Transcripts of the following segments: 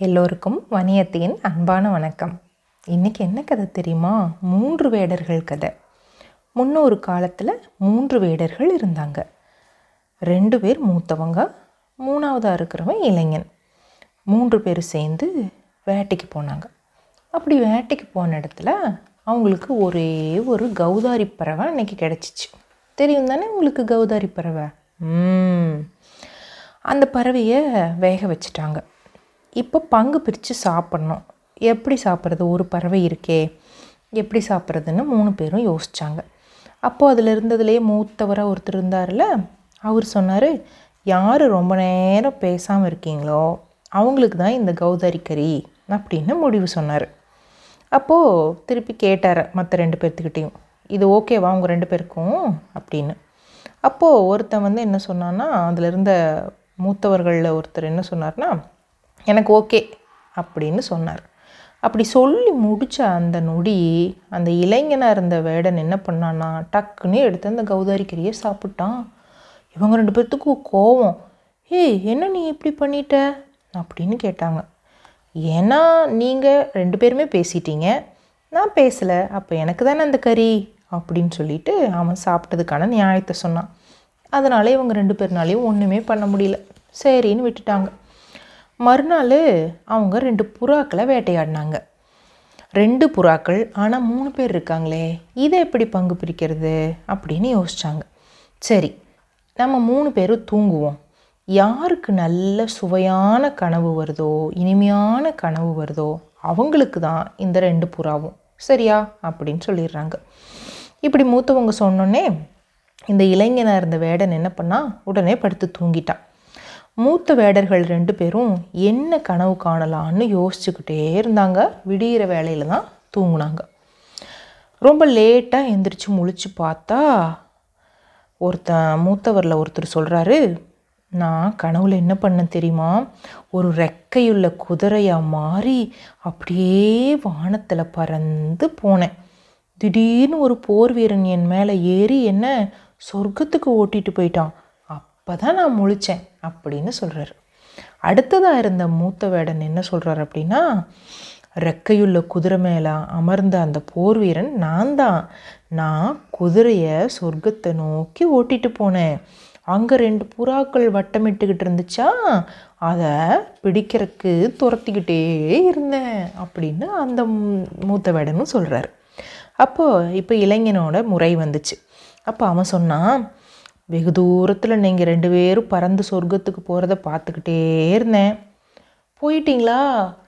எல்லோருக்கும் வணியத்தின் அன்பான வணக்கம். இன்றைக்கி என்ன கதை தெரியுமா? மூன்று வேடர்கள் கதை. முன்னொரு காலத்தில் மூன்று வேடர்கள் இருந்தாங்க. ரெண்டு பேர் மூத்தவங்க மூணாவதாக இருக்கிறவன் இளைஞன். மூன்று பேர் சேர்ந்து வேட்டைக்கு போனாங்க. அப்படி வேட்டைக்கு போன இடத்துல அவங்களுக்கு ஒரே ஒரு கௌதாரி பறவை அன்னைக்கு கிடச்சிச்சு. தெரியும் தானே உங்களுக்கு கௌதாரி பறவை? அந்த பறவையை வேக வச்சுட்டாங்க. இப்போ பங்கு பிரித்து சாப்பிட்ணும். எப்படி சாப்பிட்றது? ஒரு பறவை இருக்கே. எப்படி சாப்பிட்றதுன்னு மூணு பேரும் யோசித்தாங்க அப்போது அதில் இருந்ததுலேயே மூத்தவராக ஒருத்தர் இருந்தார்ல அவர் சொன்னார் யார் ரொம்ப நேரம் பேசாமல் இருக்கீங்களோ அவங்களுக்கு தான் இந்த கௌதாரி கறி அப்படின்னு முடிவு சொன்னார். அப்போது திருப்பி கேட்டார் மற்ற ரெண்டு பேர்த்துக்கிட்டேயும் இது ஓகேவா? அவங்க ரெண்டு பேருக்கும்? அப்படின்னு. அப்போது ஒருத்தன் வந்து என்ன சொன்னான்னா அதில் இருந்த மூத்தவர்களில் ஒருத்தர் என்ன சொன்னார்னா எனக்கு ஓகே அப்படின்னு சொன்னார். அப்படி சொல்லி முடித்த அந்த நொடி அந்த இளைஞனாக இருந்த வேடன் என்ன பண்ணான்னா டக்குன்னு எடுத்து அந்த கௌதாரிக்கரியை கறியை சாப்பிட்டான். இவங்க ரெண்டு பேர்த்துக்கும் கோவம். ஏய் என்ன நீ இப்படி பண்ணிட்ட? அப்படின்னு கேட்டாங்க. ஏன்னா நீங்கள் ரெண்டு பேருமே பேசிட்டீங்க. நான் பேசலை அப்போ எனக்கு தானே அந்த கறி? அப்படின்னு சொல்லிட்டு அவன் சாப்பிட்டதுக்கான நியாயத்தை சொன்னான். அதனால் இவங்க ரெண்டு பேர்னாலையும் ஒன்றுமே பண்ண முடியல. சரின்னு விட்டுட்டாங்க. மறுநாள் அவங்க ரெண்டு புறாக்களை வேட்டையாடினாங்க. ரெண்டு புறாக்கள் ஆனால் மூணு பேர் இருக்காங்களே இதை எப்படி பங்கு பிரிக்கிறது அப்படின்னு யோசித்தாங்க சரி நம்ம மூணு பேரும் தூங்குவோம். யாருக்கு நல்ல சுவையான கனவு வருதோ இனிமையான கனவு வருதோ அவங்களுக்கு தான் இந்த ரெண்டு புறாவும். சரியா? அப்படின்னு சொல்லிடுறாங்க. இப்படி மூத்தவங்க சொன்னோன்னே இந்த இளைஞனாக இருந்த வேடன் என்ன பண்ணால் உடனே படுத்து தூங்கிட்டான். மூத்த வேடர்கள் ரெண்டு பேரும் என்ன கனவு காணலான்னு யோசிச்சுக்கிட்டே இருந்தாங்க. விடியிற வேலையில் தான் தூங்குனாங்க. ரொம்ப லேட்டாக எந்திரிச்சு முழிச்சு பார்த்தா ஒருத்தன் மூத்தவரில் ஒருத்தர் சொல்கிறாரு நான் கனவுல என்ன பண்ணேன் தெரியுமா? ஒரு ரெக்கையுள்ள குதிரையாக மாறி அப்படியே வானத்தில் பறந்து போனேன். திடீர்னு ஒரு போர் வீரன் என் மேலே ஏறி என்ன சொர்க்கத்துக்கு ஓட்டிட்டு போயிட்டான். அப்போ தான் நான் முழித்தேன் அப்படின்னு சொல்கிறாரு அடுத்ததாக இருந்த மூத்த வேடன் என்ன சொல்கிறார் அப்படின்னா ரெக்கையுள்ள குதிரை மேலே அமர்ந்த அந்த போர் வீரன் நான் தான் நான் குதிரையை சொர்க்கத்தை நோக்கி ஓட்டிட்டு போனேன். அங்கே ரெண்டு புறாக்கள் வட்டமிட்டுக்கிட்டு இருந்துச்சா? அதை பிடிக்கிறதுக்கு துரத்திக்கிட்டே இருந்தேன் அப்படின்னு அந்த மூத்த வேடனும் சொல்கிறாரு அப்போது இப்போ இளைஞனோட முறை வந்துச்சு. அப்போ அவன் சொன்னான் வெகு தூரத்தில் நீங்கள் ரெண்டு பேரும் பறந்து சொர்க்கத்துக்கு போகிறத பார்த்துக்கிட்டே இருந்தேன். போயிட்டீங்களா?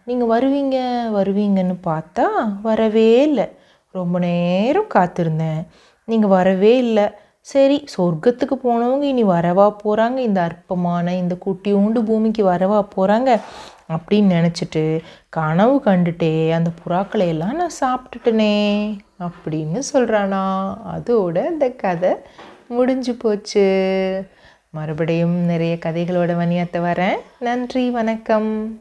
நீங்கள் வருவீங்க வருவீங்கன்னு பார்த்தா வரவே இல்லை. ரொம்ப நேரம் காத்திருந்தேன். நீங்கள் வரவே இல்லை. சரி சொர்க்கத்துக்கு போனவங்க இனி வரவா போகிறாங்க இந்த அற்பமான இந்த குட்டியூண்டு பூமிக்கு வரவா போகிறாங்க அப்படின்னு நினச்சிட்டு கனவு கண்டுட்டே அந்த புறாக்களை எல்லாம் நான் சாப்பிட்டுட்டேனே அப்படின்னு சொல்கிறானா அதோட அந்த கதை முடிஞ்சு போச்சு. மறுபடியும் நிறைய கதைகளோட மணியத்தை வரேன். நன்றி வணக்கம்.